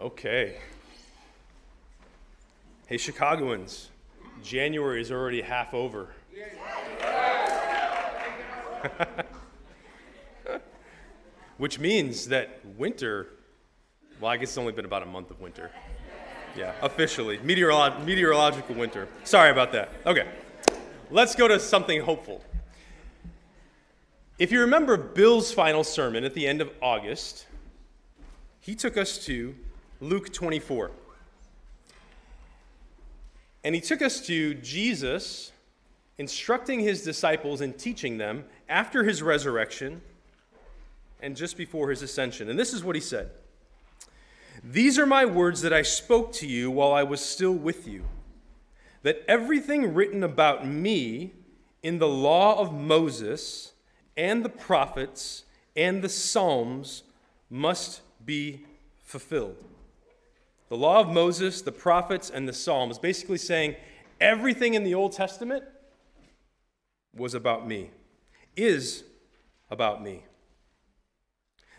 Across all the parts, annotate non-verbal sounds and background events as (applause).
Okay. Hey, Chicagoans, January is already half over. (laughs) Which means that winter, well, I guess it's only been about a month of winter. Yeah, officially. Meteorolo- meteorological winter. Sorry about that. Okay. Let's go to something hopeful. If you remember Bill's final sermon at the end of August, he took us to Luke 24. And he took us to Jesus instructing his disciples and teaching them after his resurrection and just before his ascension. And this is what he said These are my words that I spoke to you while I was still with you, that everything written about me in the law of Moses and the prophets and the Psalms must be fulfilled. The law of Moses, the prophets, and the Psalms, basically saying everything in the Old Testament was about me, is about me.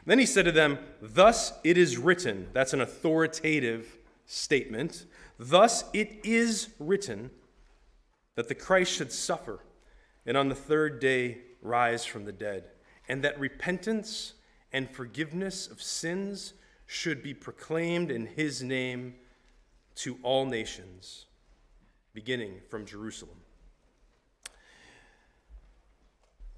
Then he said to them, Thus it is written. That's an authoritative statement. Thus it is written that the Christ should suffer and on the third day rise from the dead, and that repentance and forgiveness of sins should be proclaimed in his name to all nations, beginning from Jerusalem.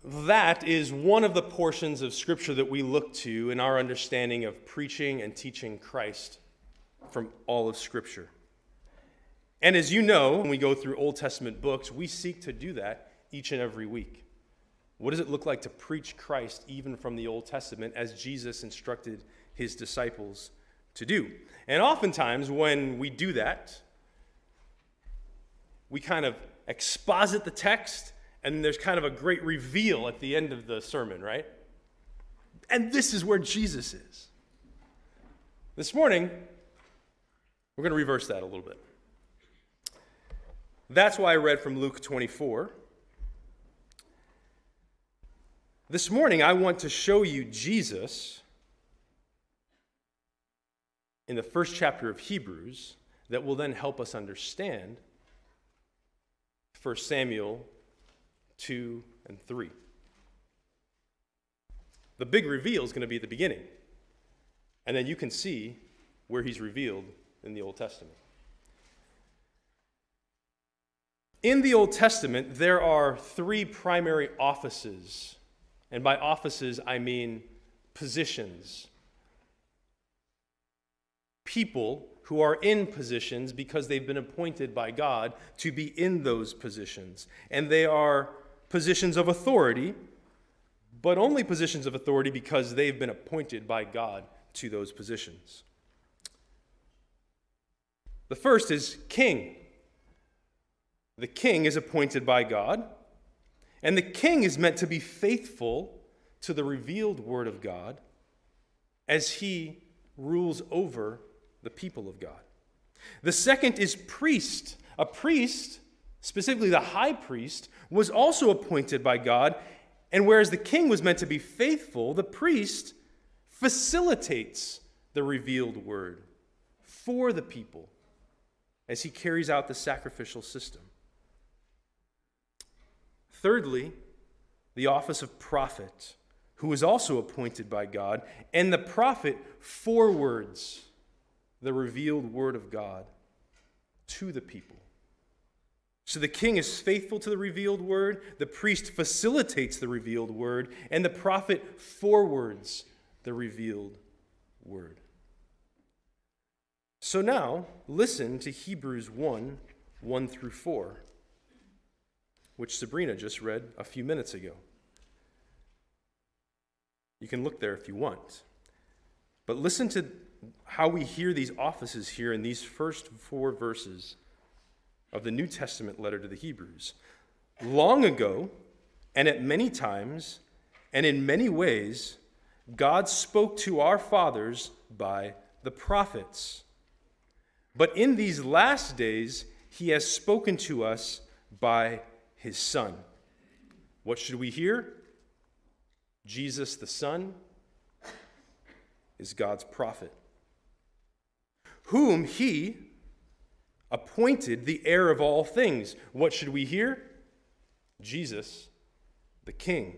That is one of the portions of Scripture that we look to in our understanding of preaching and teaching Christ from all of Scripture. And as you know, when we go through Old Testament books, we seek to do that each and every week. What does it look like to preach Christ even from the Old Testament as Jesus instructed his disciples to do. And oftentimes, when we do that, we kind of exposit the text, and there's kind of a great reveal at the end of the sermon, right? And this is where Jesus is. This morning, we're going to reverse that a little bit. That's why I read from Luke 24. This morning, I want to show you Jesus in the first chapter of Hebrews that will then help us understand 1 Samuel 2 and 3. The big reveal is going to be at the beginning. And then you can see where he's revealed in the Old Testament. In the Old Testament, there are three primary offices. And by offices, I mean positions people who are in positions because they've been appointed by God to be in those positions. And they are positions of authority, but only positions of authority because they've been appointed by God to those positions. The first is king. The king is appointed by God, and the king is meant to be faithful to the revealed word of God as he rules over the people of God. The second is priest. A priest, specifically the high priest, was also appointed by God. And whereas the king was meant to be faithful, the priest facilitates the revealed word for the people as he carries out the sacrificial system. Thirdly, the office of prophet, who is also appointed by God, and the prophet forwards the revealed word of God to the people. So the king is faithful to the revealed word, the priest facilitates the revealed word, and the prophet forwards the revealed word. So now, listen to Hebrews 1 1 through 4, which Sabrina just read a few minutes ago. You can look there if you want. But listen to how we hear these offices here in these first four verses of the New Testament letter to the Hebrews. Long ago, and at many times, and in many ways, God spoke to our fathers by the prophets. But in these last days, he has spoken to us by his Son. What should we hear? Jesus the Son is God's prophet. Whom he appointed the heir of all things. What should we hear? Jesus, the King.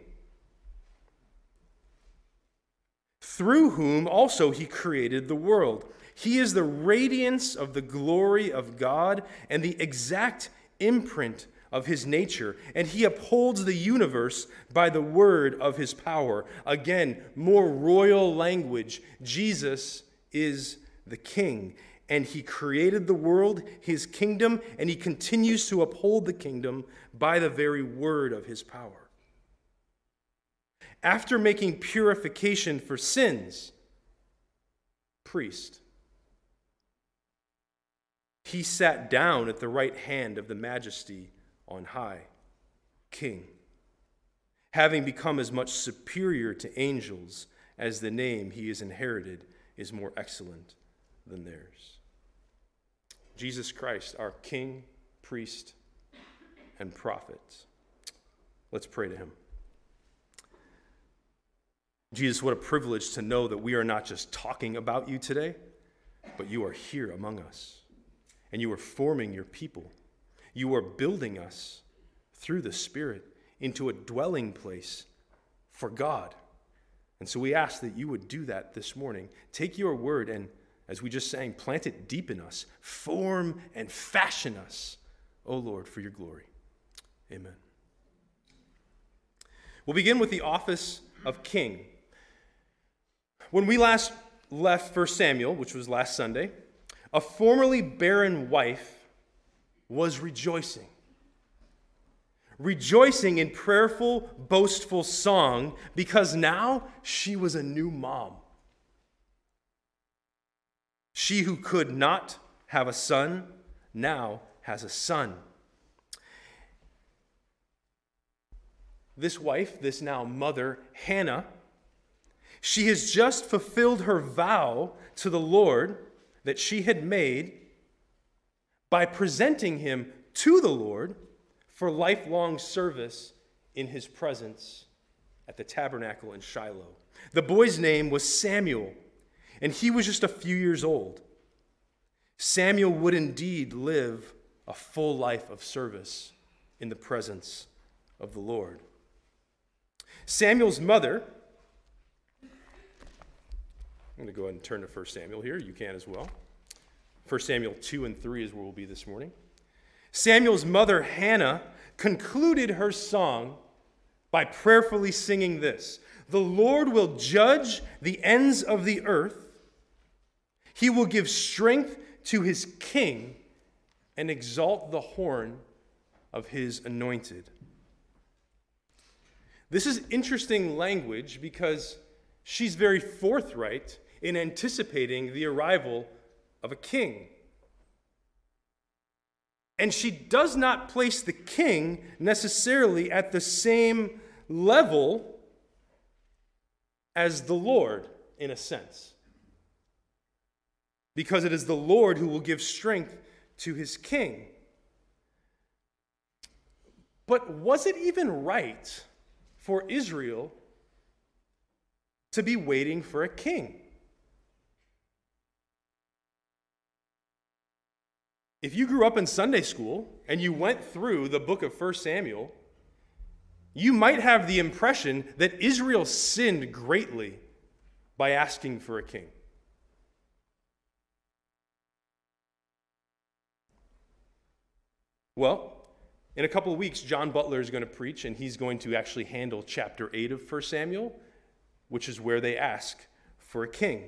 Through whom also he created the world. He is the radiance of the glory of God and the exact imprint of his nature, and he upholds the universe by the word of his power. Again, more royal language. Jesus is the king, and he created the world, his kingdom, and he continues to uphold the kingdom by the very word of his power. After making purification for sins, priest, he sat down at the right hand of the majesty on high, king, having become as much superior to angels as the name he has inherited is more excellent than theirs. Jesus Christ, our King, priest, and prophet. Let's pray to him. Jesus, what a privilege to know that we are not just talking about you today, but you are here among us, and you are forming your people. You are building us through the Spirit into a dwelling place for God. And so we ask that you would do that this morning. Take your word and, as we just sang, plant it deep in us, form and fashion us, O Lord, for your glory. Amen. We'll begin with the office of king. When we last left 1 Samuel, which was last Sunday, a formerly barren wife was rejoicing. Rejoicing in prayerful, boastful song because now she was a new mom. She who could not have a son now has a son. This wife, this now mother, Hannah, she has just fulfilled her vow to the Lord that she had made by presenting him to the Lord for lifelong service in his presence at the tabernacle in Shiloh. The boy's name was Samuel, and he was just a few years old. Samuel would indeed live a full life of service in the presence of the Lord. Samuel's mother, I'm going to go ahead and turn to 1 Samuel here. You can as well. 1 Samuel 2 and 3 is where we'll be this morning. Samuel's mother, Hannah, concluded her song by prayerfully singing this The Lord will judge the ends of the earth, he will give strength to his king and exalt the horn of his anointed. This is interesting language because she's very forthright in anticipating the arrival of a king. And she does not place the king necessarily at the same level as the Lord, in a sense. Because it is the Lord who will give strength to his king. But was it even right for Israel to be waiting for a king? If you grew up in Sunday school and you went through the book of 1 Samuel, you might have the impression that Israel sinned greatly by asking for a king. Well, in a couple of weeks, John Butler is going to preach, and he's going to actually handle chapter 8 of 1 Samuel, which is where they ask for a king.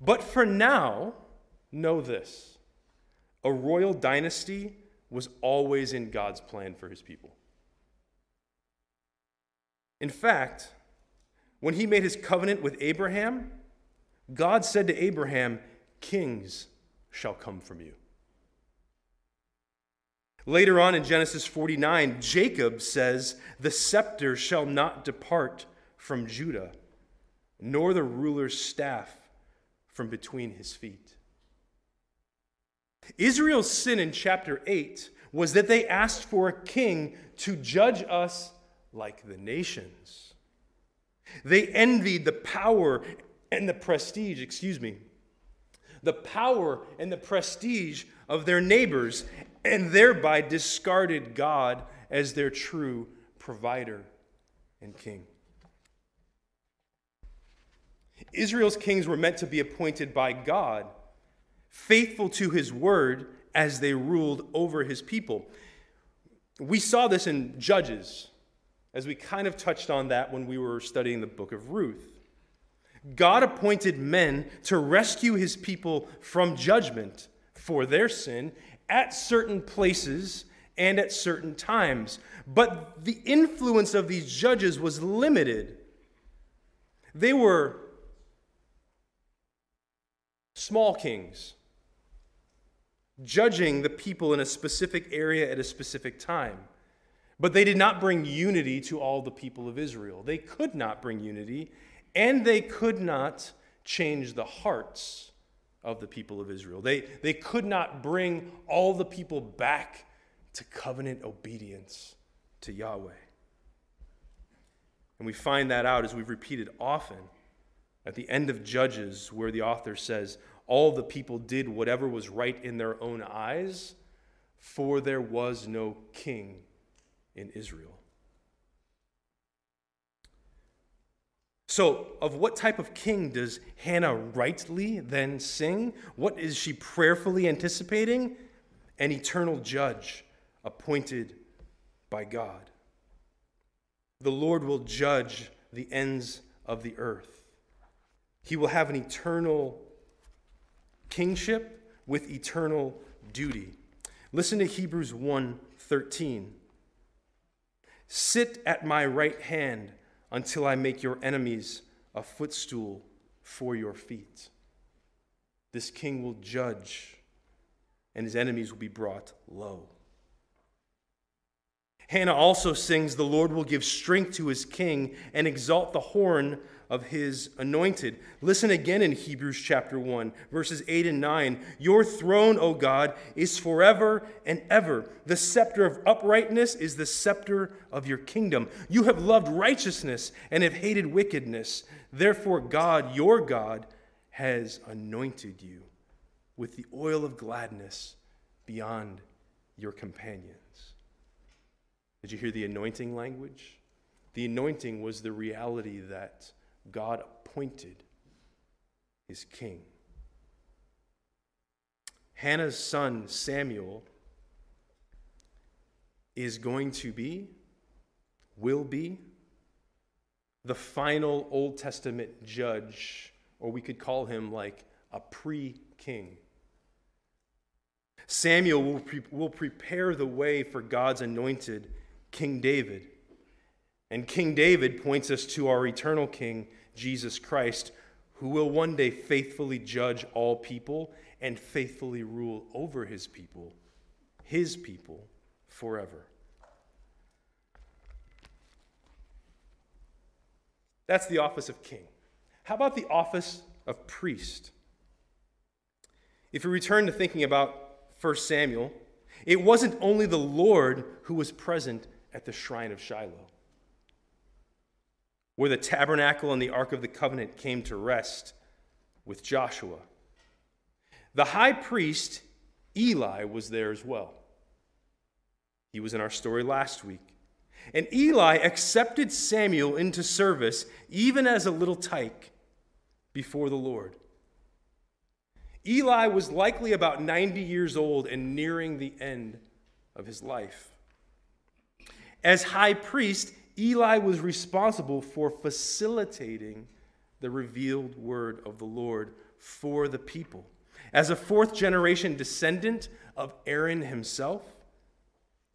But for now, know this a royal dynasty was always in God's plan for his people. In fact, when he made his covenant with Abraham, God said to Abraham, Kings shall come from you. Later on in Genesis 49, Jacob says, The scepter shall not depart from Judah, nor the ruler's staff from between his feet. Israel's sin in chapter 8 was that they asked for a king to judge us like the nations. They envied the power and the prestige, excuse me, the power and the prestige of their neighbors, and thereby discarded God as their true provider and king. Israel's kings were meant to be appointed by God, faithful to his word as they ruled over his people. We saw this in Judges, as we kind of touched on that when we were studying the book of Ruth. God appointed men to rescue his people from judgment for their sin at certain places and at certain times. But the influence of these judges was limited. They were small kings, judging the people in a specific area at a specific time. But they did not bring unity to all the people of Israel. They could not bring unity, and they could not change the hearts of the people of Israel. They, they could not bring all the people back to covenant obedience to Yahweh. And we find that out as we've repeated often at the end of Judges, where the author says, All the people did whatever was right in their own eyes, for there was no king in Israel. So, of what type of king does Hannah rightly then sing? What is she prayerfully anticipating? An eternal judge appointed by God. The Lord will judge the ends of the earth. He will have an eternal kingship with eternal duty. Listen to Hebrews 1:13. Sit at my right hand until I make your enemies a footstool for your feet. This king will judge, and his enemies will be brought low. Hannah also sings, The Lord will give strength to his king and exalt the horn of his anointed. Listen again in Hebrews chapter 1, verses 8 and 9. Your throne, O God, is forever and ever. The scepter of uprightness is the scepter of your kingdom. You have loved righteousness and have hated wickedness. Therefore, God, your God, has anointed you with the oil of gladness beyond your companions. Did you hear the anointing language? The anointing was the reality that God appointed his king. Hannah's son Samuel is going to be, will be, the final Old Testament judge, or we could call him like a pre king. Samuel will, pre- will prepare the way for God's anointed King David. And King David points us to our eternal King, Jesus Christ, who will one day faithfully judge all people and faithfully rule over his people, his people, forever. That's the office of king. How about the office of priest? If we return to thinking about 1 Samuel, it wasn't only the Lord who was present at the shrine of Shiloh where the tabernacle and the Ark of the Covenant came to rest with Joshua. The high priest, Eli, was there as well. He was in our story last week. And Eli accepted Samuel into service, even as a little tyke, before the Lord. Eli was likely about 90 years old and nearing the end of his life. As high priest, Eli was responsible for facilitating the revealed word of the Lord for the people. As a fourth generation descendant of Aaron himself,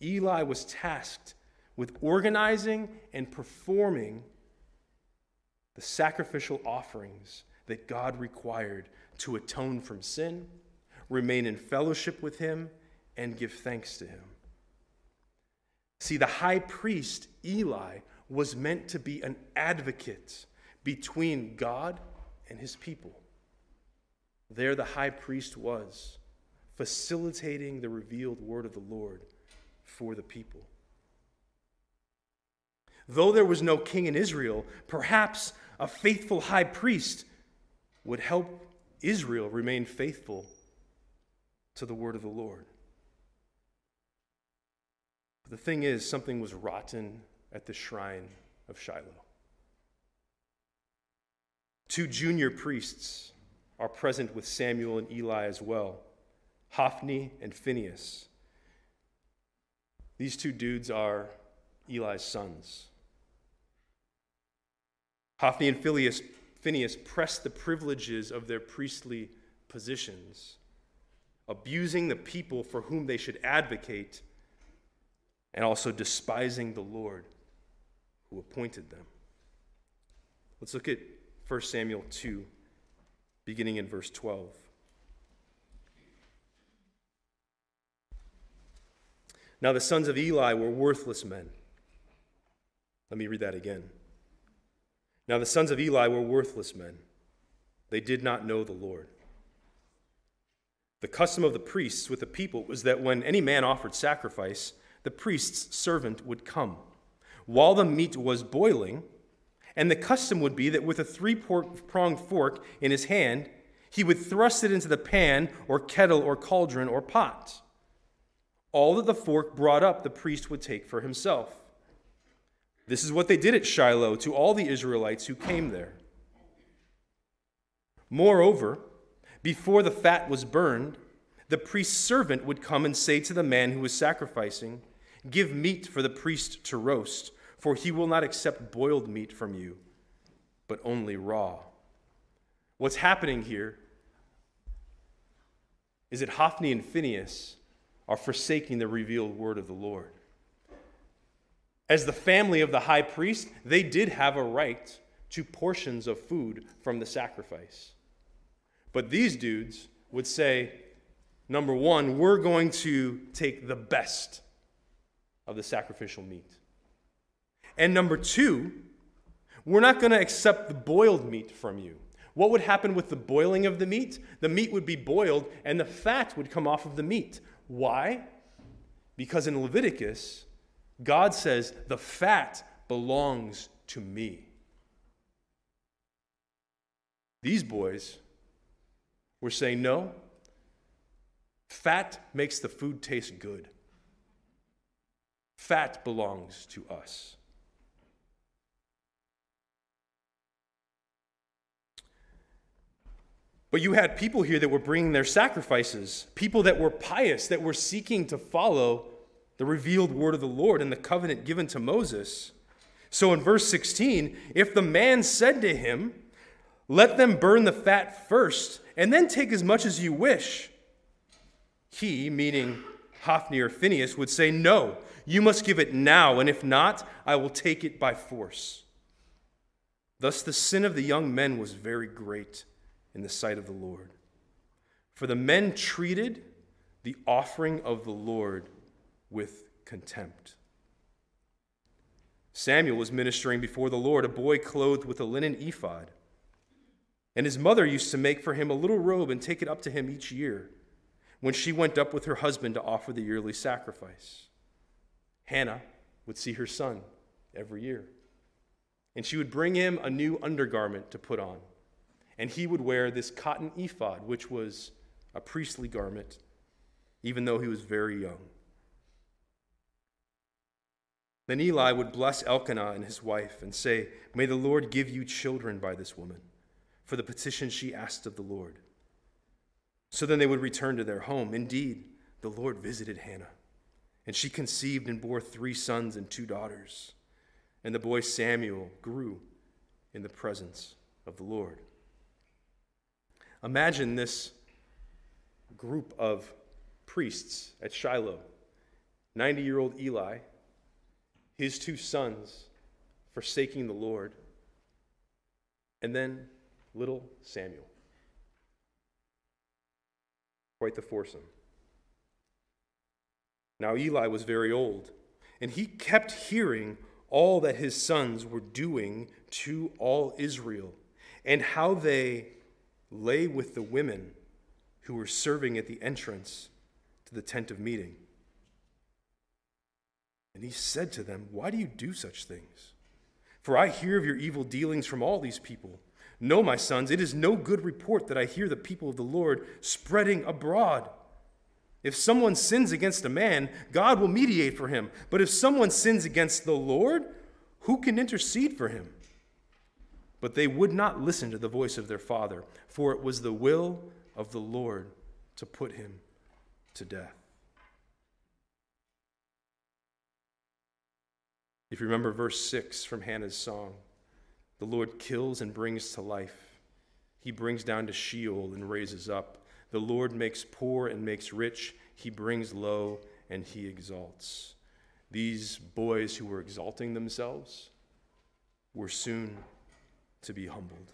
Eli was tasked with organizing and performing the sacrificial offerings that God required to atone from sin, remain in fellowship with him, and give thanks to him. See, the high priest, Eli, was meant to be an advocate between God and his people. There, the high priest was, facilitating the revealed word of the Lord for the people. Though there was no king in Israel, perhaps a faithful high priest would help Israel remain faithful to the word of the Lord. But the thing is, something was rotten at the shrine of Shiloh. Two junior priests are present with Samuel and Eli as well Hophni and Phinehas. These two dudes are Eli's sons. Hophni and Phinehas, Phinehas pressed the privileges of their priestly positions, abusing the people for whom they should advocate, and also despising the Lord who appointed them. Let's look at 1 Samuel 2, beginning in verse 12. Now the sons of Eli were worthless men. Let me read that again. Now the sons of Eli were worthless men. They did not know the Lord. The custom of the priests with the people was that when any man offered sacrifice, the priest's servant would come. While the meat was boiling, and the custom would be that with a three pronged fork in his hand, he would thrust it into the pan or kettle or cauldron or pot. All that the fork brought up, the priest would take for himself. This is what they did at Shiloh to all the Israelites who came there. Moreover, before the fat was burned, the priest's servant would come and say to the man who was sacrificing, Give meat for the priest to roast, for he will not accept boiled meat from you, but only raw. What's happening here is that Hophni and Phinehas are forsaking the revealed word of the Lord. As the family of the high priest, they did have a right to portions of food from the sacrifice. But these dudes would say, number one, we're going to take the best of the sacrificial meat. And number two, we're not going to accept the boiled meat from you. What would happen with the boiling of the meat? The meat would be boiled and the fat would come off of the meat. Why? Because in Leviticus, God says, the fat belongs to me. These boys were saying, no, fat makes the food taste good. Fat belongs to us. But you had people here that were bringing their sacrifices, people that were pious, that were seeking to follow the revealed word of the Lord and the covenant given to Moses. So in verse 16, if the man said to him, Let them burn the fat first, and then take as much as you wish, he, meaning Hophni or Phinehas, would say, No, you must give it now, and if not, I will take it by force. Thus the sin of the young men was very great in the sight of the Lord. For the men treated the offering of the Lord with contempt. Samuel was ministering before the Lord, a boy clothed with a linen ephod. And his mother used to make for him a little robe and take it up to him each year when she went up with her husband to offer the yearly sacrifice. Hannah would see her son every year, and she would bring him a new undergarment to put on and he would wear this cotton ephod, which was a priestly garment, even though he was very young. Then Eli would bless Elkanah and his wife and say, May the Lord give you children by this woman, for the petition she asked of the Lord. So then they would return to their home. Indeed, the Lord visited Hannah, and she conceived and bore three sons and two daughters. And the boy Samuel grew in the presence of the Lord. Imagine this group of priests at Shiloh 90 year old Eli, his two sons forsaking the Lord, and then little Samuel. Quite the foursome. Now Eli was very old, and he kept hearing all that his sons were doing to all Israel, and how they lay with the women who were serving at the entrance to the tent of meeting. And he said to them, Why do you do such things? For I hear of your evil dealings from all these people. No, my sons, it is no good report that I hear the people of the Lord spreading abroad. If someone sins against a man, God will mediate for him. But if someone sins against the Lord, who can intercede for him? But they would not listen to the voice of their father, for it was the will of the Lord to put him to death. If you remember verse 6 from Hannah's song, the Lord kills and brings to life. He brings down to Sheol and raises up. The Lord makes poor and makes rich. He brings low and he exalts. These boys who were exalting themselves were soon to be humbled.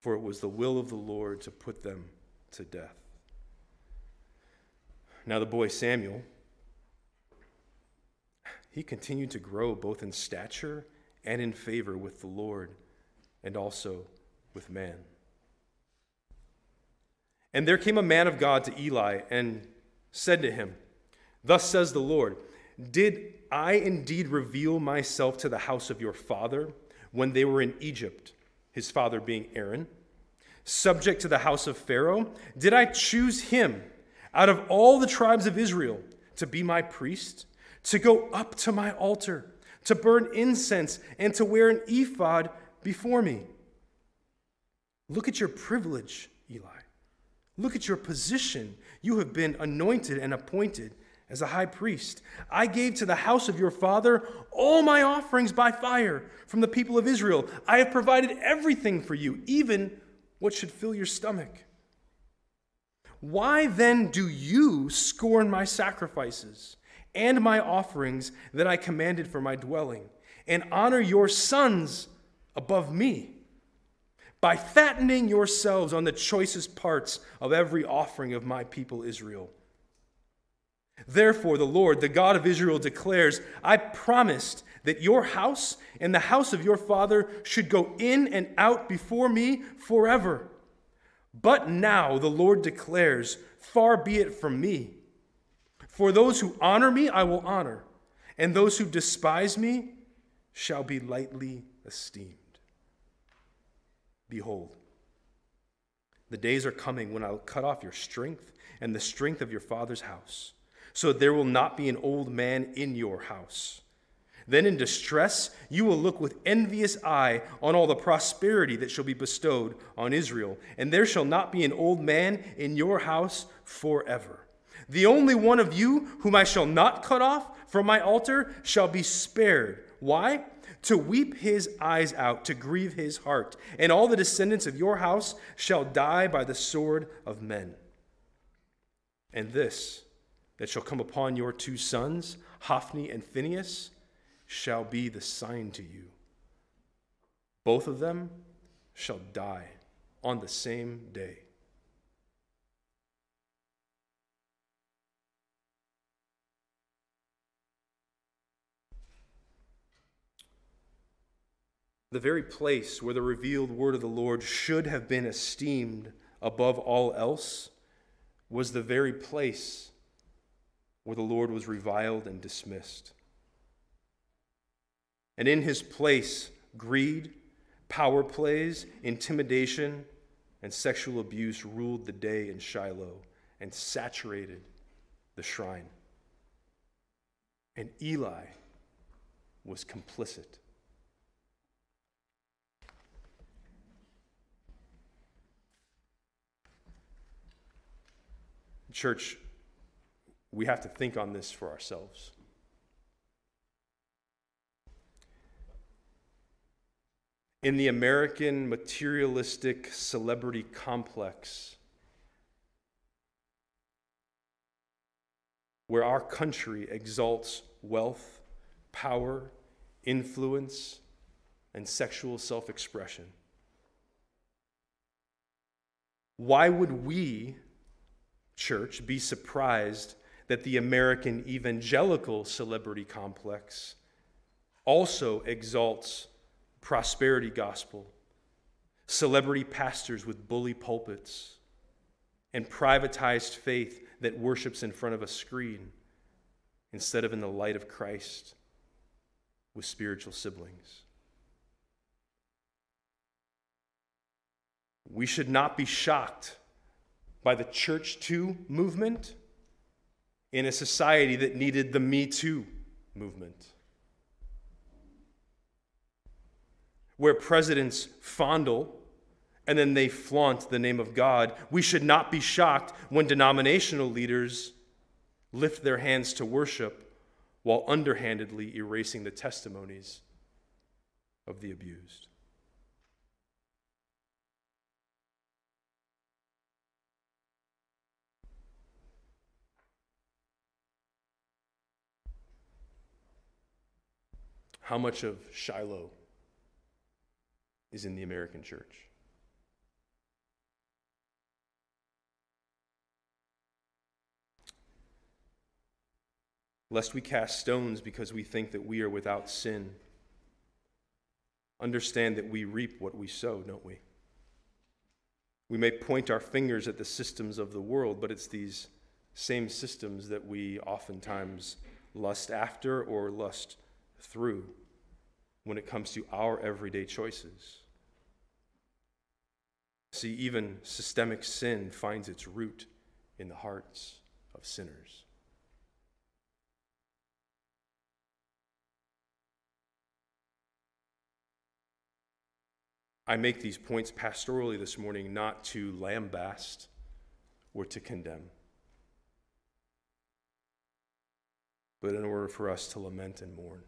For it was the will of the Lord to put them to death. Now, the boy Samuel, he continued to grow both in stature and in favor with the Lord and also with man. And there came a man of God to Eli and said to him, Thus says the Lord, Did I indeed reveal myself to the house of your father when they were in Egypt, his father being Aaron, subject to the house of Pharaoh? Did I choose him out of all the tribes of Israel to be my priest, to go up to my altar? to burn incense, and to wear an ephod before me. Look at your privilege, Eli. Look at your position. You have been anointed and appointed as a high priest. I gave to the house of your father all my offerings by fire from the people of Israel. I have provided everything for you, even what should fill your stomach. Why then do you scorn my sacrifices? and my offerings that I commanded for my dwelling, and honor your sons above me by fattening yourselves on the choicest parts of every offering of my people Israel. Therefore, the Lord, the God of Israel, declares I promised that your house and the house of your father should go in and out before me forever. But now the Lord declares, Far be it from me for those who honor me, I will honor, and those who despise me shall be lightly esteemed. Behold, the days are coming when I will cut off your strength and the strength of your father's house, so there will not be an old man in your house. Then in distress, you will look with envious eye on all the prosperity that shall be bestowed on Israel, and there shall not be an old man in your house forever. The only one of you whom I shall not cut off from my altar shall be spared. Why? To weep his eyes out, to grieve his heart. And all the descendants of your house shall die by the sword of men. And this that shall come upon your two sons, Hophni and Phinehas, shall be the sign to you. Both of them shall die on the same day. The very place where the revealed word of the Lord should have been esteemed above all else, was the very place where the Lord was reviled and dismissed. And in his place, greed, power plays, intimidation, and sexual abuse ruled the day in Shiloh and saturated the shrine. And Eli was complicit. Church, we have to think on this for ourselves. In the American materialistic celebrity complex, where our country exalts wealth, power, influence, and sexual self expression, why would we church be surprised that the American evangelical celebrity complex also exalts prosperity gospel, celebrity pastors with bully pulpits, and privatized faith that worships in front of a screen instead of in the light of Christ with spiritual siblings. we should not be shocked by the Church Too movement in a society that needed the Me Too movement. Where presidents fondle and then they flaunt the name of God, we should not be shocked when denominational leaders lift their hands to worship while underhandedly erasing the testimonies of the abused. How much of Shiloh is in the American church? Lest we cast stones because we think that we are without sin. Understand that we reap what we sow, don't we? We may point our fingers at the systems of the world, but it's these same systems that we oftentimes lust after or lust through when it comes to our everyday choices. See, even systemic sin finds its root in the hearts of sinners. I make these points pastorally this morning not to lambaste or to condemn, but in order for us to lament and mourn.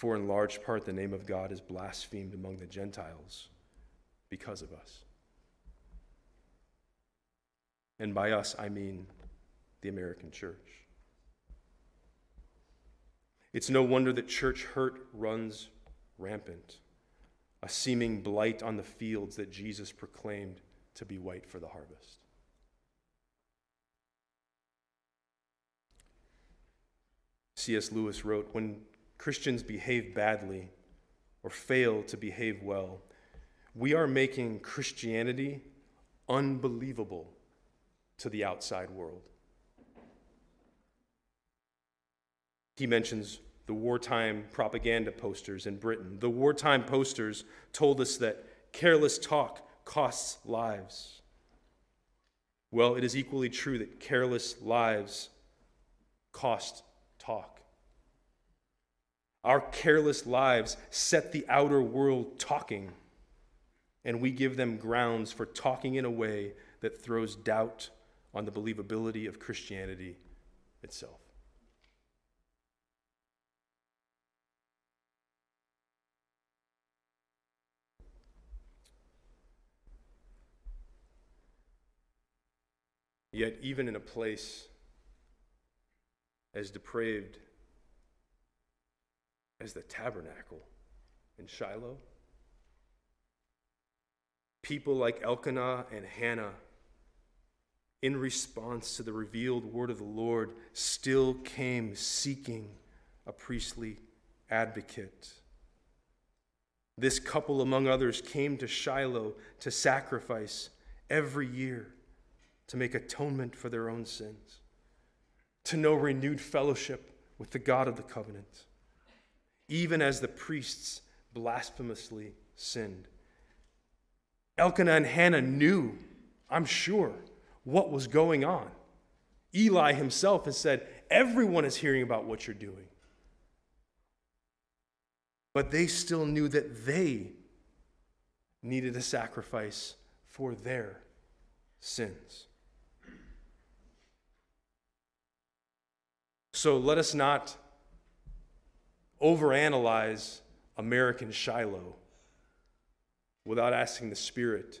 For in large part, the name of God is blasphemed among the Gentiles because of us. And by us, I mean the American church. It's no wonder that church hurt runs rampant, a seeming blight on the fields that Jesus proclaimed to be white for the harvest. C.S. Lewis wrote When Christians behave badly or fail to behave well, we are making Christianity unbelievable to the outside world. He mentions the wartime propaganda posters in Britain. The wartime posters told us that careless talk costs lives. Well, it is equally true that careless lives cost talk. Our careless lives set the outer world talking, and we give them grounds for talking in a way that throws doubt on the believability of Christianity itself. Yet, even in a place as depraved as the tabernacle in Shiloh. People like Elkanah and Hannah, in response to the revealed word of the Lord, still came seeking a priestly advocate. This couple, among others, came to Shiloh to sacrifice every year to make atonement for their own sins, to know renewed fellowship with the God of the covenant even as the priests blasphemously sinned. Elkanah and Hannah knew, I'm sure, what was going on. Eli himself has said, Everyone is hearing about what you're doing. But they still knew that they needed a sacrifice for their sins. So let us not overanalyze American Shiloh without asking the Spirit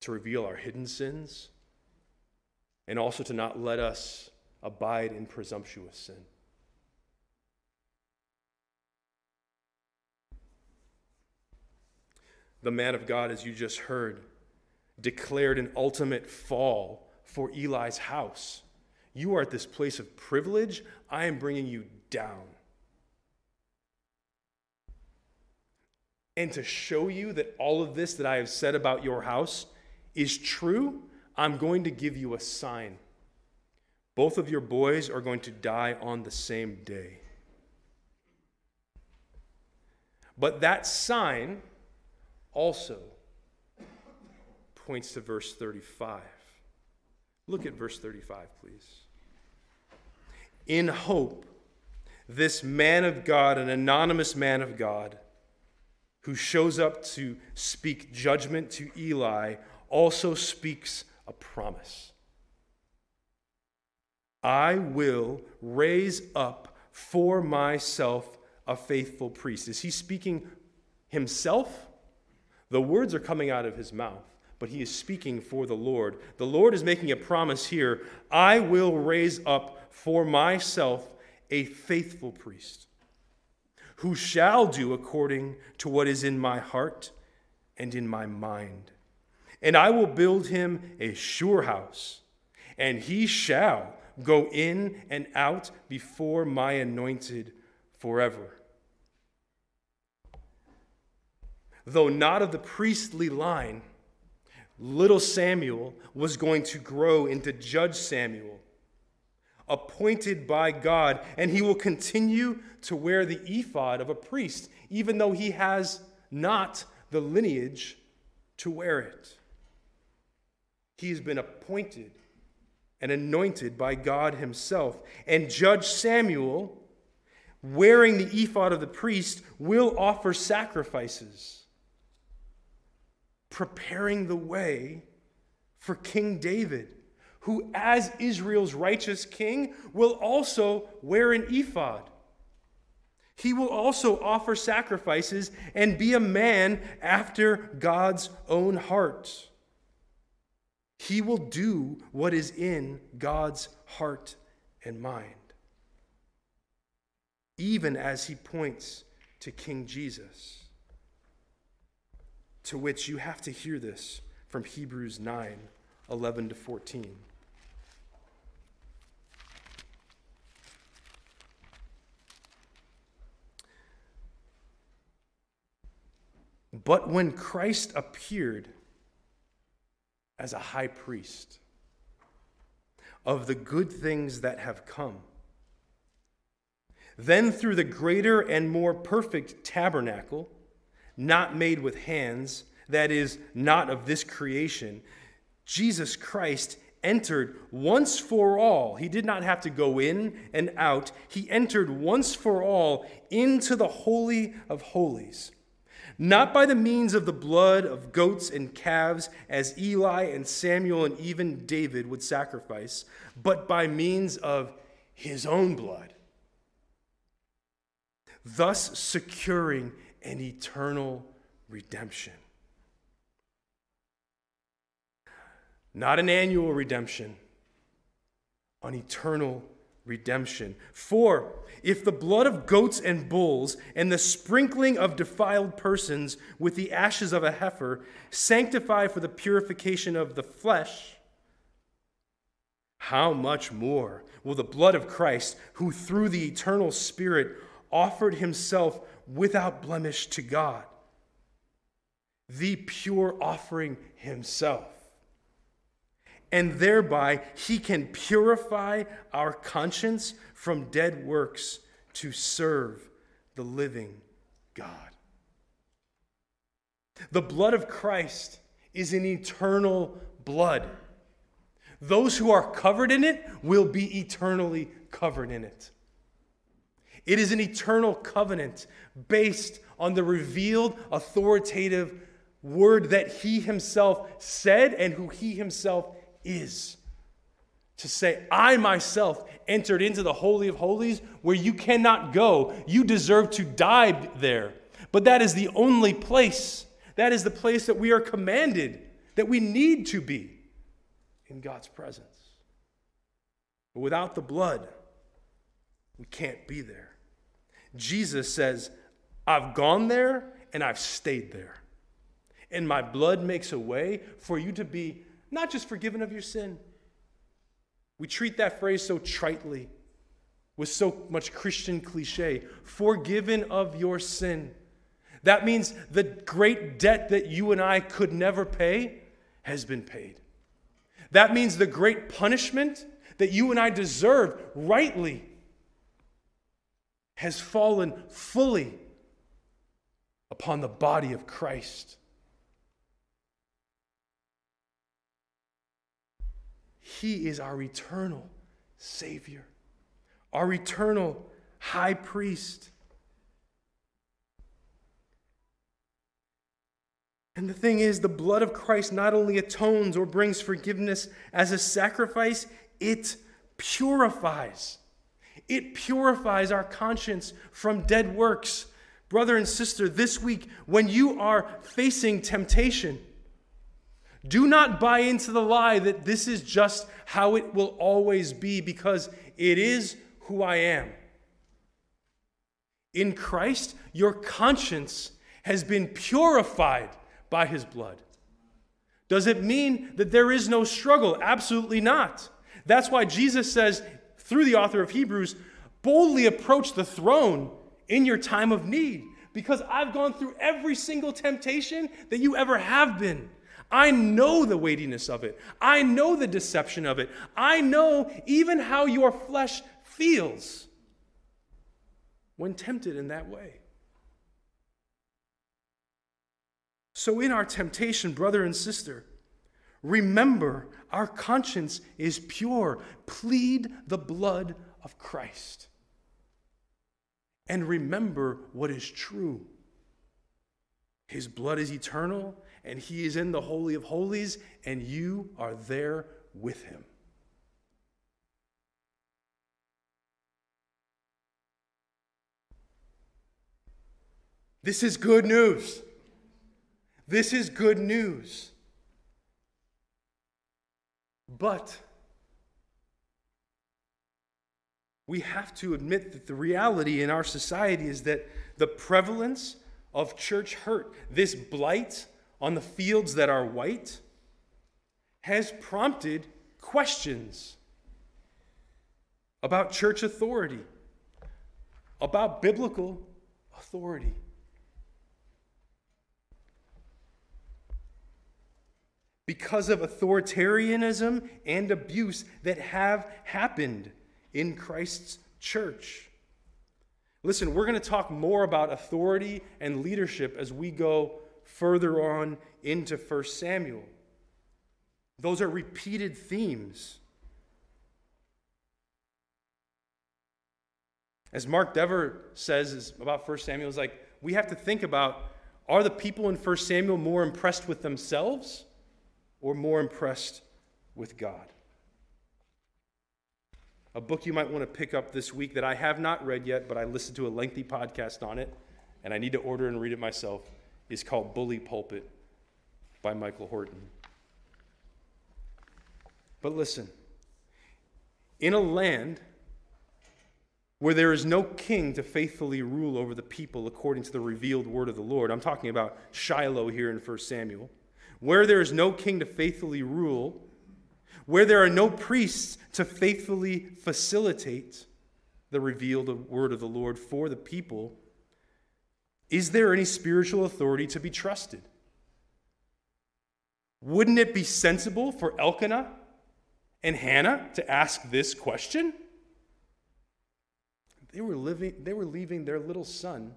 to reveal our hidden sins and also to not let us abide in presumptuous sin. The man of God, as you just heard, declared an ultimate fall for Eli's house. You are at this place of privilege. I am bringing you down. And to show you that all of this that I have said about your house is true, I'm going to give you a sign. Both of your boys are going to die on the same day. But that sign also points to verse 35. Look at verse 35, please. In hope, this man of God, an anonymous man of God, who shows up to speak judgment to Eli, also speaks a promise. I will raise up for myself a faithful priest. Is he speaking himself? The words are coming out of his mouth, but he is speaking for the Lord. The Lord is making a promise here I will raise up for myself a faithful priest who shall do according to what is in my heart and in my mind. And I will build him a sure house, and he shall go in and out before my anointed forever. Though not of the priestly line, little Samuel was going to grow into Judge Samuel, appointed by God, and he will continue to wear the ephod of a priest, even though he has not the lineage to wear it. He has been appointed and anointed by God Himself. And Judge Samuel, wearing the ephod of the priest, will offer sacrifices, preparing the way for King David, who, as Israel's righteous king, will also wear an ephod. He will also offer sacrifices and be a man after God's own heart. He will do what is in God's heart and mind, even as he points to King Jesus. To which you have to hear this from Hebrews 9 11 to 14. But when Christ appeared, as a high priest of the good things that have come. Then, through the greater and more perfect tabernacle, not made with hands, that is, not of this creation, Jesus Christ entered once for all. He did not have to go in and out. He entered once for all into the Holy of Holies not by the means of the blood of goats and calves, as Eli and Samuel and even David would sacrifice, but by means of his own blood, thus securing an eternal redemption. Not an annual redemption, an eternal redemption. For if the blood of goats and bulls and the sprinkling of defiled persons with the ashes of a heifer sanctify for the purification of the flesh, how much more will the blood of Christ, who through the eternal Spirit offered himself without blemish to God, the pure offering himself, and thereby he can purify our conscience from dead works to serve the living God. The blood of Christ is an eternal blood. Those who are covered in it will be eternally covered in it. It is an eternal covenant based on the revealed authoritative word that he himself said and who he himself is. To say, I myself entered into the Holy of Holies where you cannot go. You deserve to die there. But that is the only place. That is the place that we are commanded, that we need to be in God's presence. But without the blood, we can't be there. Jesus says, I've gone there and I've stayed there. And my blood makes a way for you to be not just forgiven of your sin. We treat that phrase so tritely, with so much Christian cliche forgiven of your sin. That means the great debt that you and I could never pay has been paid. That means the great punishment that you and I deserve rightly has fallen fully upon the body of Christ. He is our eternal Savior, our eternal high priest. And the thing is, the blood of Christ not only atones or brings forgiveness as a sacrifice, it purifies. It purifies our conscience from dead works. Brother and sister, this week, when you are facing temptation, do not buy into the lie that this is just how it will always be because it is who I am. In Christ, your conscience has been purified by his blood. Does it mean that there is no struggle? Absolutely not. That's why Jesus says, through the author of Hebrews, boldly approach the throne in your time of need because I've gone through every single temptation that you ever have been. I know the weightiness of it. I know the deception of it. I know even how your flesh feels when tempted in that way. So, in our temptation, brother and sister, remember our conscience is pure. Plead the blood of Christ. And remember what is true. His blood is eternal, and He is in the Holy of Holies, and you are there with Him. This is good news. This is good news. But we have to admit that the reality in our society is that the prevalence of church hurt, this blight on the fields that are white, has prompted questions about church authority, about biblical authority. because of authoritarianism and abuse that have happened in Christ's church. Listen, we're going to talk more about authority and leadership as we go further on into 1 Samuel. Those are repeated themes. As Mark Dever says about 1 Samuel, is like we have to think about are the people in 1 Samuel more impressed with themselves or more impressed with God. A book you might want to pick up this week that I have not read yet, but I listened to a lengthy podcast on it, and I need to order and read it myself, is called Bully Pulpit by Michael Horton. But listen, in a land where there is no king to faithfully rule over the people according to the revealed word of the Lord, I'm talking about Shiloh here in 1 Samuel where there is no king to faithfully rule, where there are no priests to faithfully facilitate the revealed word of the Lord for the people, is there any spiritual authority to be trusted? Wouldn't it be sensible for Elkanah and Hannah to ask this question? They were, living, they were leaving their little son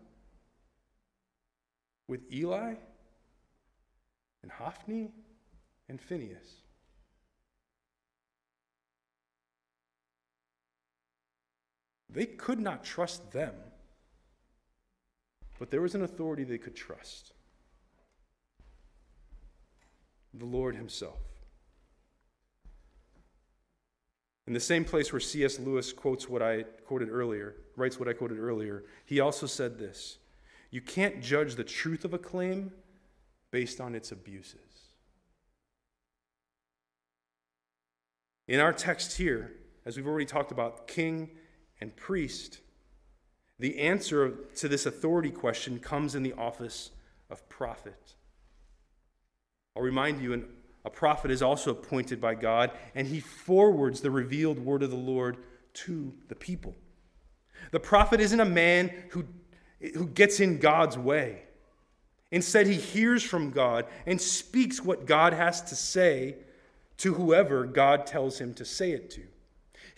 with Eli and Hophni and Phineas. They could not trust them, but there was an authority they could trust the Lord Himself. In the same place where C.S. Lewis quotes what I quoted earlier, writes what I quoted earlier, he also said this You can't judge the truth of a claim based on its abuses. In our text here, as we've already talked about, king and priest, the answer to this authority question comes in the office of prophet. I'll remind you, a prophet is also appointed by God, and he forwards the revealed word of the Lord to the people. The prophet isn't a man who, who gets in God's way. Instead, he hears from God and speaks what God has to say to whoever God tells him to say it to.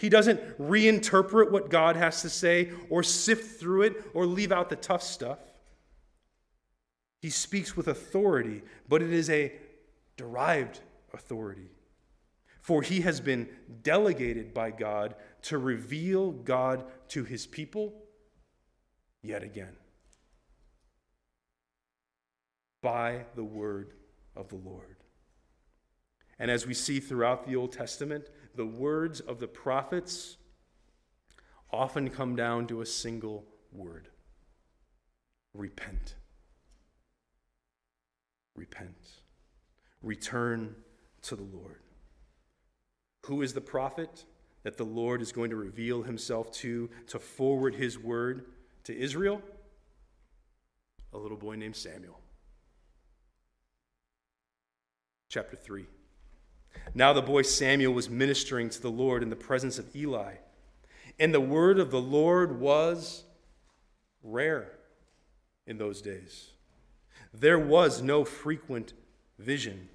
He doesn't reinterpret what God has to say or sift through it or leave out the tough stuff. He speaks with authority, but it is a derived authority. For he has been delegated by God to reveal God to his people yet again by the word of the Lord. And as we see throughout the Old Testament, the words of the prophets often come down to a single word repent. Repent. Return to the Lord. Who is the prophet that the Lord is going to reveal himself to to forward his word to Israel? A little boy named Samuel. Chapter 3. Now the boy Samuel was ministering to the Lord in the presence of Eli. And the word of the Lord was rare in those days. There was no frequent vision.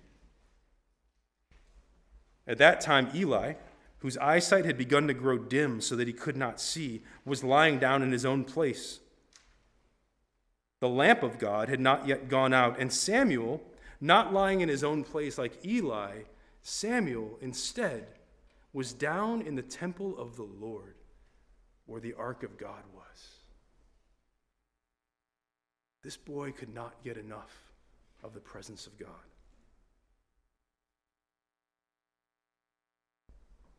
At that time, Eli, whose eyesight had begun to grow dim so that he could not see, was lying down in his own place. The lamp of God had not yet gone out, and Samuel, not lying in his own place like Eli, Samuel instead was down in the temple of the Lord where the ark of God was. This boy could not get enough of the presence of God.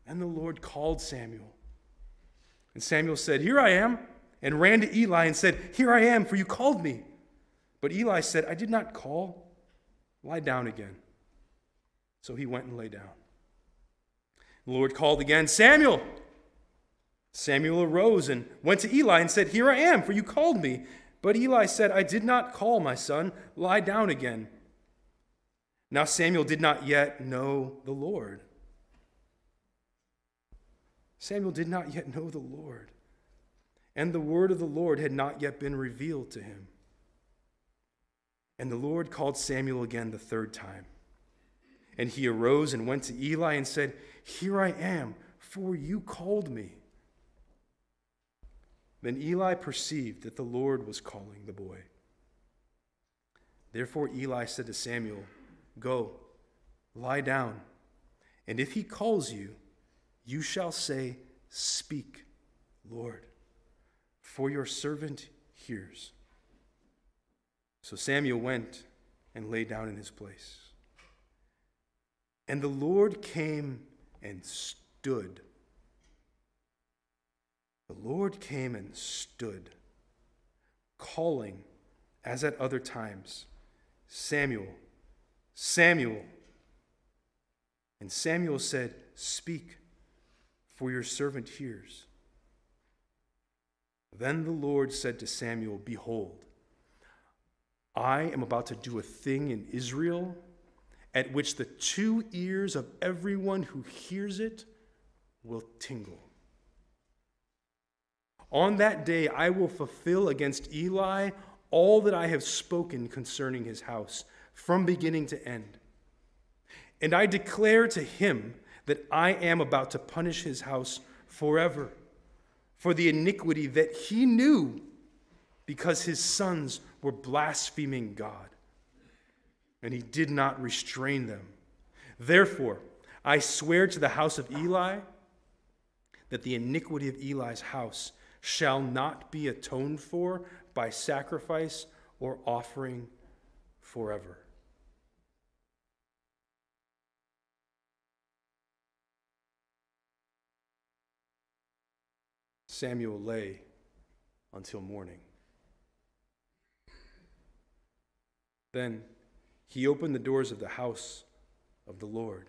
And the Lord called Samuel. And Samuel said, Here I am, and ran to Eli and said, Here I am, for you called me. But Eli said, I did not call. Lie down again. So he went and lay down. The Lord called again, Samuel. Samuel arose and went to Eli and said, Here I am, for you called me. But Eli said, I did not call, my son. Lie down again. Now Samuel did not yet know the Lord. Samuel did not yet know the Lord, and the word of the Lord had not yet been revealed to him. And the Lord called Samuel again the third time. And he arose and went to Eli and said, Here I am, for you called me. Then Eli perceived that the Lord was calling the boy. Therefore Eli said to Samuel, Go, lie down, and if he calls you, you shall say, Speak, Lord, for your servant hears. So Samuel went and lay down in his place. And the Lord came and stood. The Lord came and stood, calling, as at other times, Samuel, Samuel. And Samuel said, Speak, for your servant hears. Then the Lord said to Samuel, Behold, I am about to do a thing in Israel at which the two ears of everyone who hears it will tingle. On that day, I will fulfill against Eli all that I have spoken concerning his house, from beginning to end. And I declare to him that I am about to punish his house forever for the iniquity that he knew because his sons were blaspheming God, and he did not restrain them. Therefore, I swear to the house of Eli that the iniquity of Eli's house shall not be atoned for by sacrifice or offering forever. Samuel lay until morning. Then he opened the doors of the house of the Lord.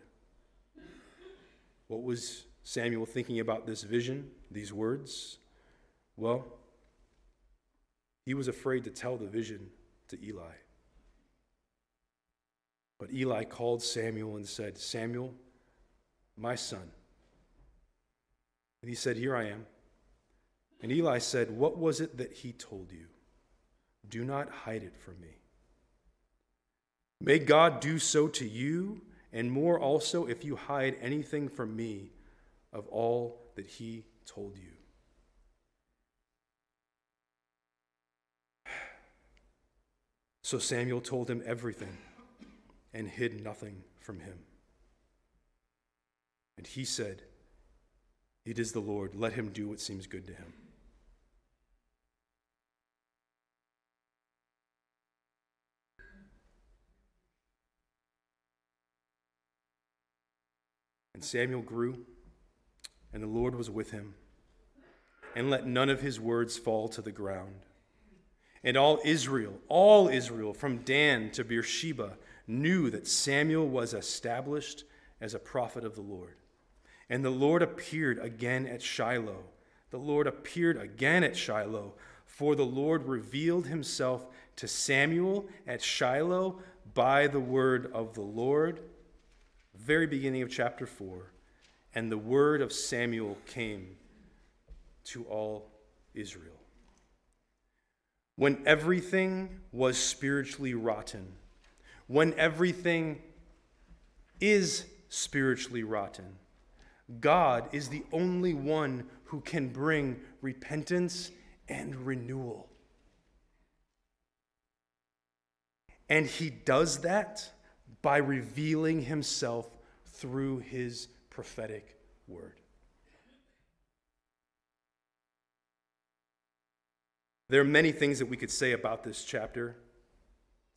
What was Samuel thinking about this vision, these words? Well, he was afraid to tell the vision to Eli. But Eli called Samuel and said, Samuel, my son. And he said, Here I am. And Eli said, What was it that he told you? Do not hide it from me. May God do so to you, and more also if you hide anything from me of all that he told you. So Samuel told him everything and hid nothing from him. And he said, It is the Lord. Let him do what seems good to him. And Samuel grew, and the Lord was with him, and let none of his words fall to the ground. And all Israel, all Israel, from Dan to Beersheba, knew that Samuel was established as a prophet of the Lord. And the Lord appeared again at Shiloh. The Lord appeared again at Shiloh, for the Lord revealed himself to Samuel at Shiloh by the word of the Lord very beginning of chapter 4, and the word of Samuel came to all Israel. When everything was spiritually rotten, when everything is spiritually rotten, God is the only one who can bring repentance and renewal. And he does that by revealing himself through his prophetic word. There are many things that we could say about this chapter.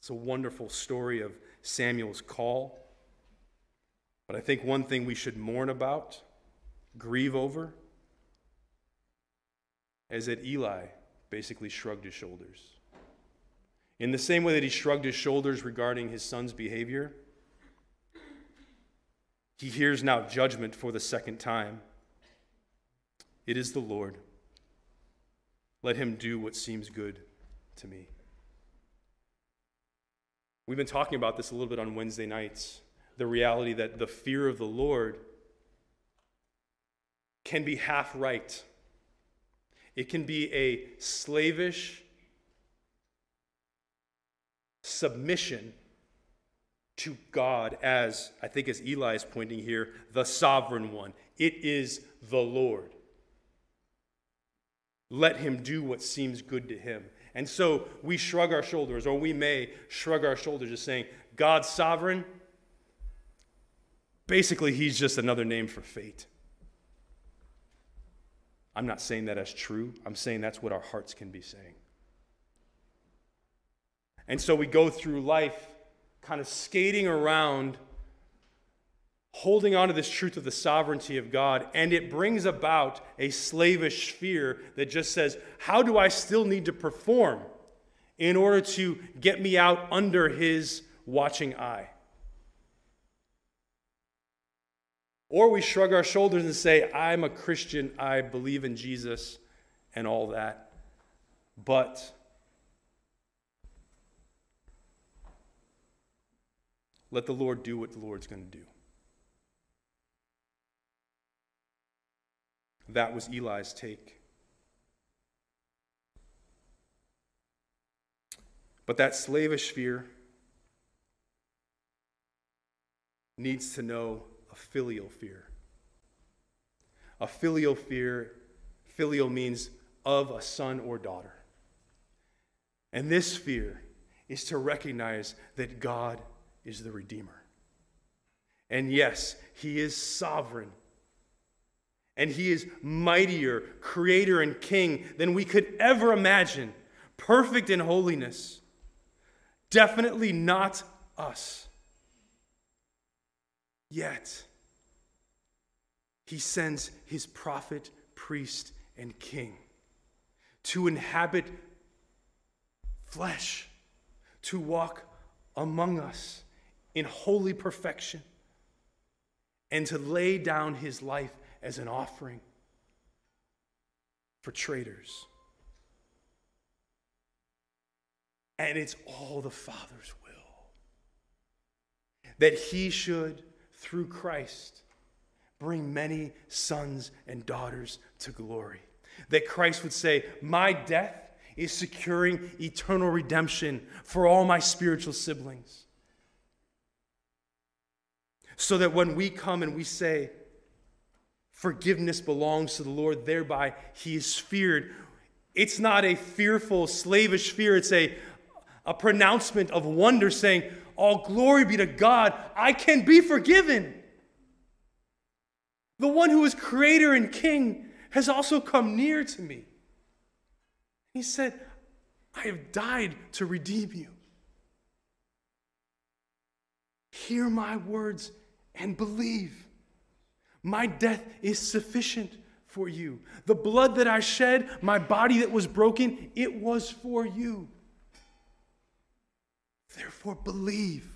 It's a wonderful story of Samuel's call. But I think one thing we should mourn about, grieve over, is that Eli basically shrugged his shoulders. In the same way that he shrugged his shoulders regarding his son's behavior, he hears now judgment for the second time. It is the Lord. Let him do what seems good to me. We've been talking about this a little bit on Wednesday nights the reality that the fear of the Lord can be half right. It can be a slavish submission to God as, I think, as Eli is pointing here, the sovereign one. It is the Lord. Let him do what seems good to him. And so we shrug our shoulders, or we may shrug our shoulders, just saying, God's sovereign. Basically, he's just another name for fate. I'm not saying that as true. I'm saying that's what our hearts can be saying. And so we go through life kind of skating around, holding on to this truth of the sovereignty of God, and it brings about a slavish fear that just says, How do I still need to perform in order to get me out under His watching eye? Or we shrug our shoulders and say, I'm a Christian, I believe in Jesus and all that. But Let the Lord do what the Lord's going to do. That was Eli's take. But that slavish fear needs to know a filial fear. A filial fear, filial means of a son or daughter. And this fear is to recognize that God is the Redeemer. And yes, He is sovereign. And He is mightier, creator, and king than we could ever imagine, perfect in holiness. Definitely not us. Yet, He sends His prophet, priest, and king to inhabit flesh, to walk among us in holy perfection and to lay down his life as an offering for traitors. And it's all the Father's will that he should, through Christ, bring many sons and daughters to glory. That Christ would say, My death is securing eternal redemption for all my spiritual siblings so that when we come and we say, forgiveness belongs to the Lord, thereby he is feared, it's not a fearful, slavish fear. It's a, a pronouncement of wonder saying, All glory be to God, I can be forgiven. The one who is creator and king has also come near to me. He said, I have died to redeem you. Hear my words and believe. My death is sufficient for you. The blood that I shed, my body that was broken, it was for you. Therefore, believe.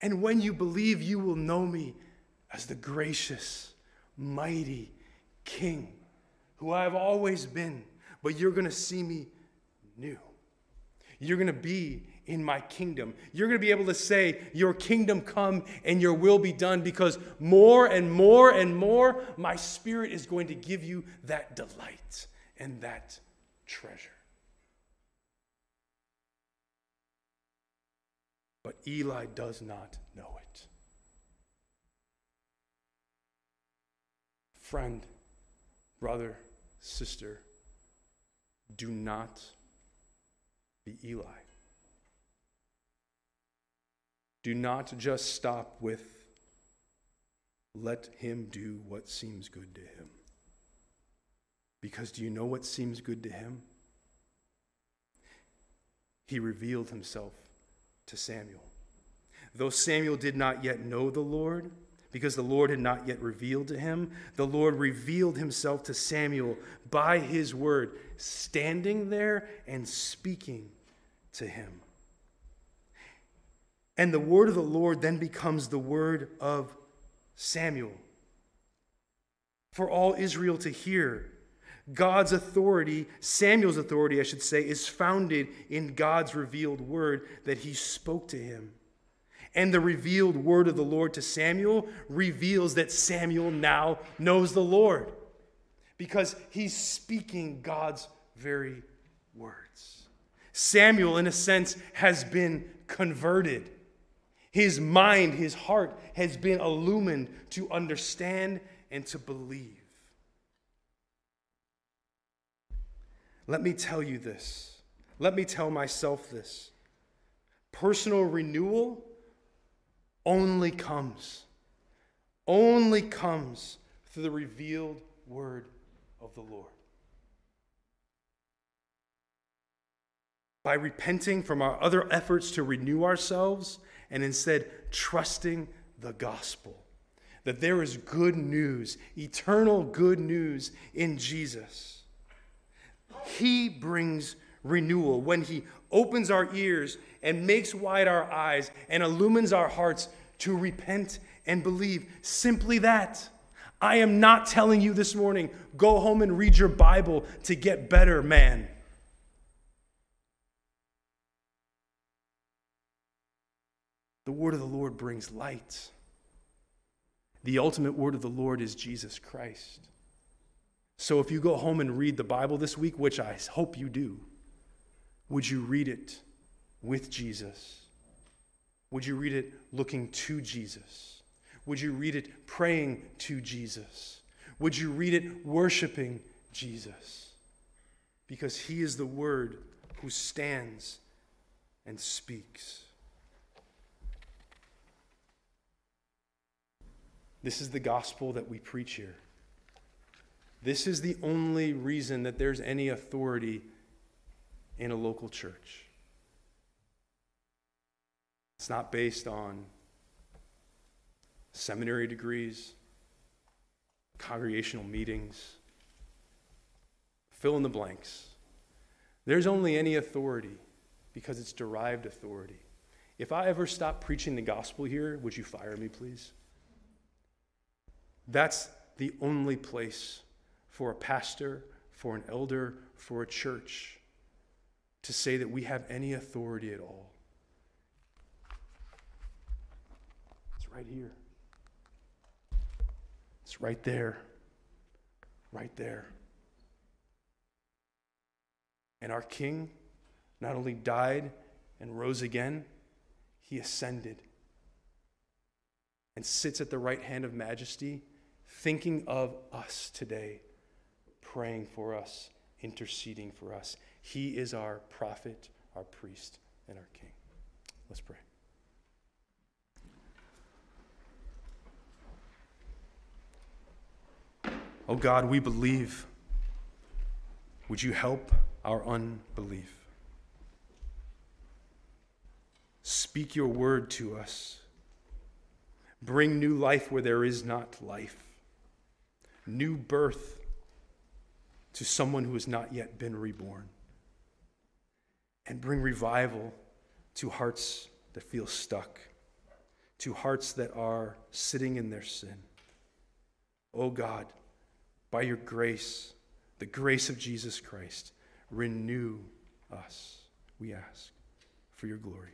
And when you believe, you will know me as the gracious, mighty King who I have always been, but you're going to see me new. You're going to be in my kingdom. You're going to be able to say, Your kingdom come and your will be done because more and more and more, my spirit is going to give you that delight and that treasure. But Eli does not know it. Friend, brother, sister, do not be Eli. Do not just stop with, let him do what seems good to him. Because do you know what seems good to him? He revealed himself to Samuel. Though Samuel did not yet know the Lord, because the Lord had not yet revealed to him, the Lord revealed himself to Samuel by his word, standing there and speaking to him. And the word of the Lord then becomes the word of Samuel for all Israel to hear. God's authority, Samuel's authority, I should say, is founded in God's revealed word that he spoke to him. And the revealed word of the Lord to Samuel reveals that Samuel now knows the Lord because he's speaking God's very words. Samuel, in a sense, has been converted. His mind, his heart has been illumined to understand and to believe. Let me tell you this. Let me tell myself this. Personal renewal only comes, only comes through the revealed word of the Lord. By repenting from our other efforts to renew ourselves and instead trusting the gospel. That there is good news, eternal good news in Jesus. He brings renewal when He opens our ears and makes wide our eyes and illumines our hearts to repent and believe. Simply that. I am not telling you this morning, go home and read your Bible to get better, man. The word of the Lord brings light. The ultimate word of the Lord is Jesus Christ. So if you go home and read the Bible this week, which I hope you do, would you read it with Jesus? Would you read it looking to Jesus? Would you read it praying to Jesus? Would you read it worshiping Jesus? Because he is the word who stands and speaks. This is the gospel that we preach here. This is the only reason that there's any authority in a local church. It's not based on seminary degrees, congregational meetings. Fill in the blanks. There's only any authority because it's derived authority. If I ever stop preaching the gospel here, would you fire me, please? That's the only place for a pastor, for an elder, for a church to say that we have any authority at all. It's right here. It's right there. Right there. And our King not only died and rose again, he ascended and sits at the right hand of majesty thinking of us today, praying for us, interceding for us. He is our prophet, our priest, and our king. Let's pray. Oh God, we believe. Would you help our unbelief? Speak your word to us. Bring new life where there is not life, new birth to someone who has not yet been reborn, and bring revival to hearts that feel stuck, to hearts that are sitting in their sin. Oh God, by your grace, the grace of Jesus Christ, renew us, we ask, for your glory.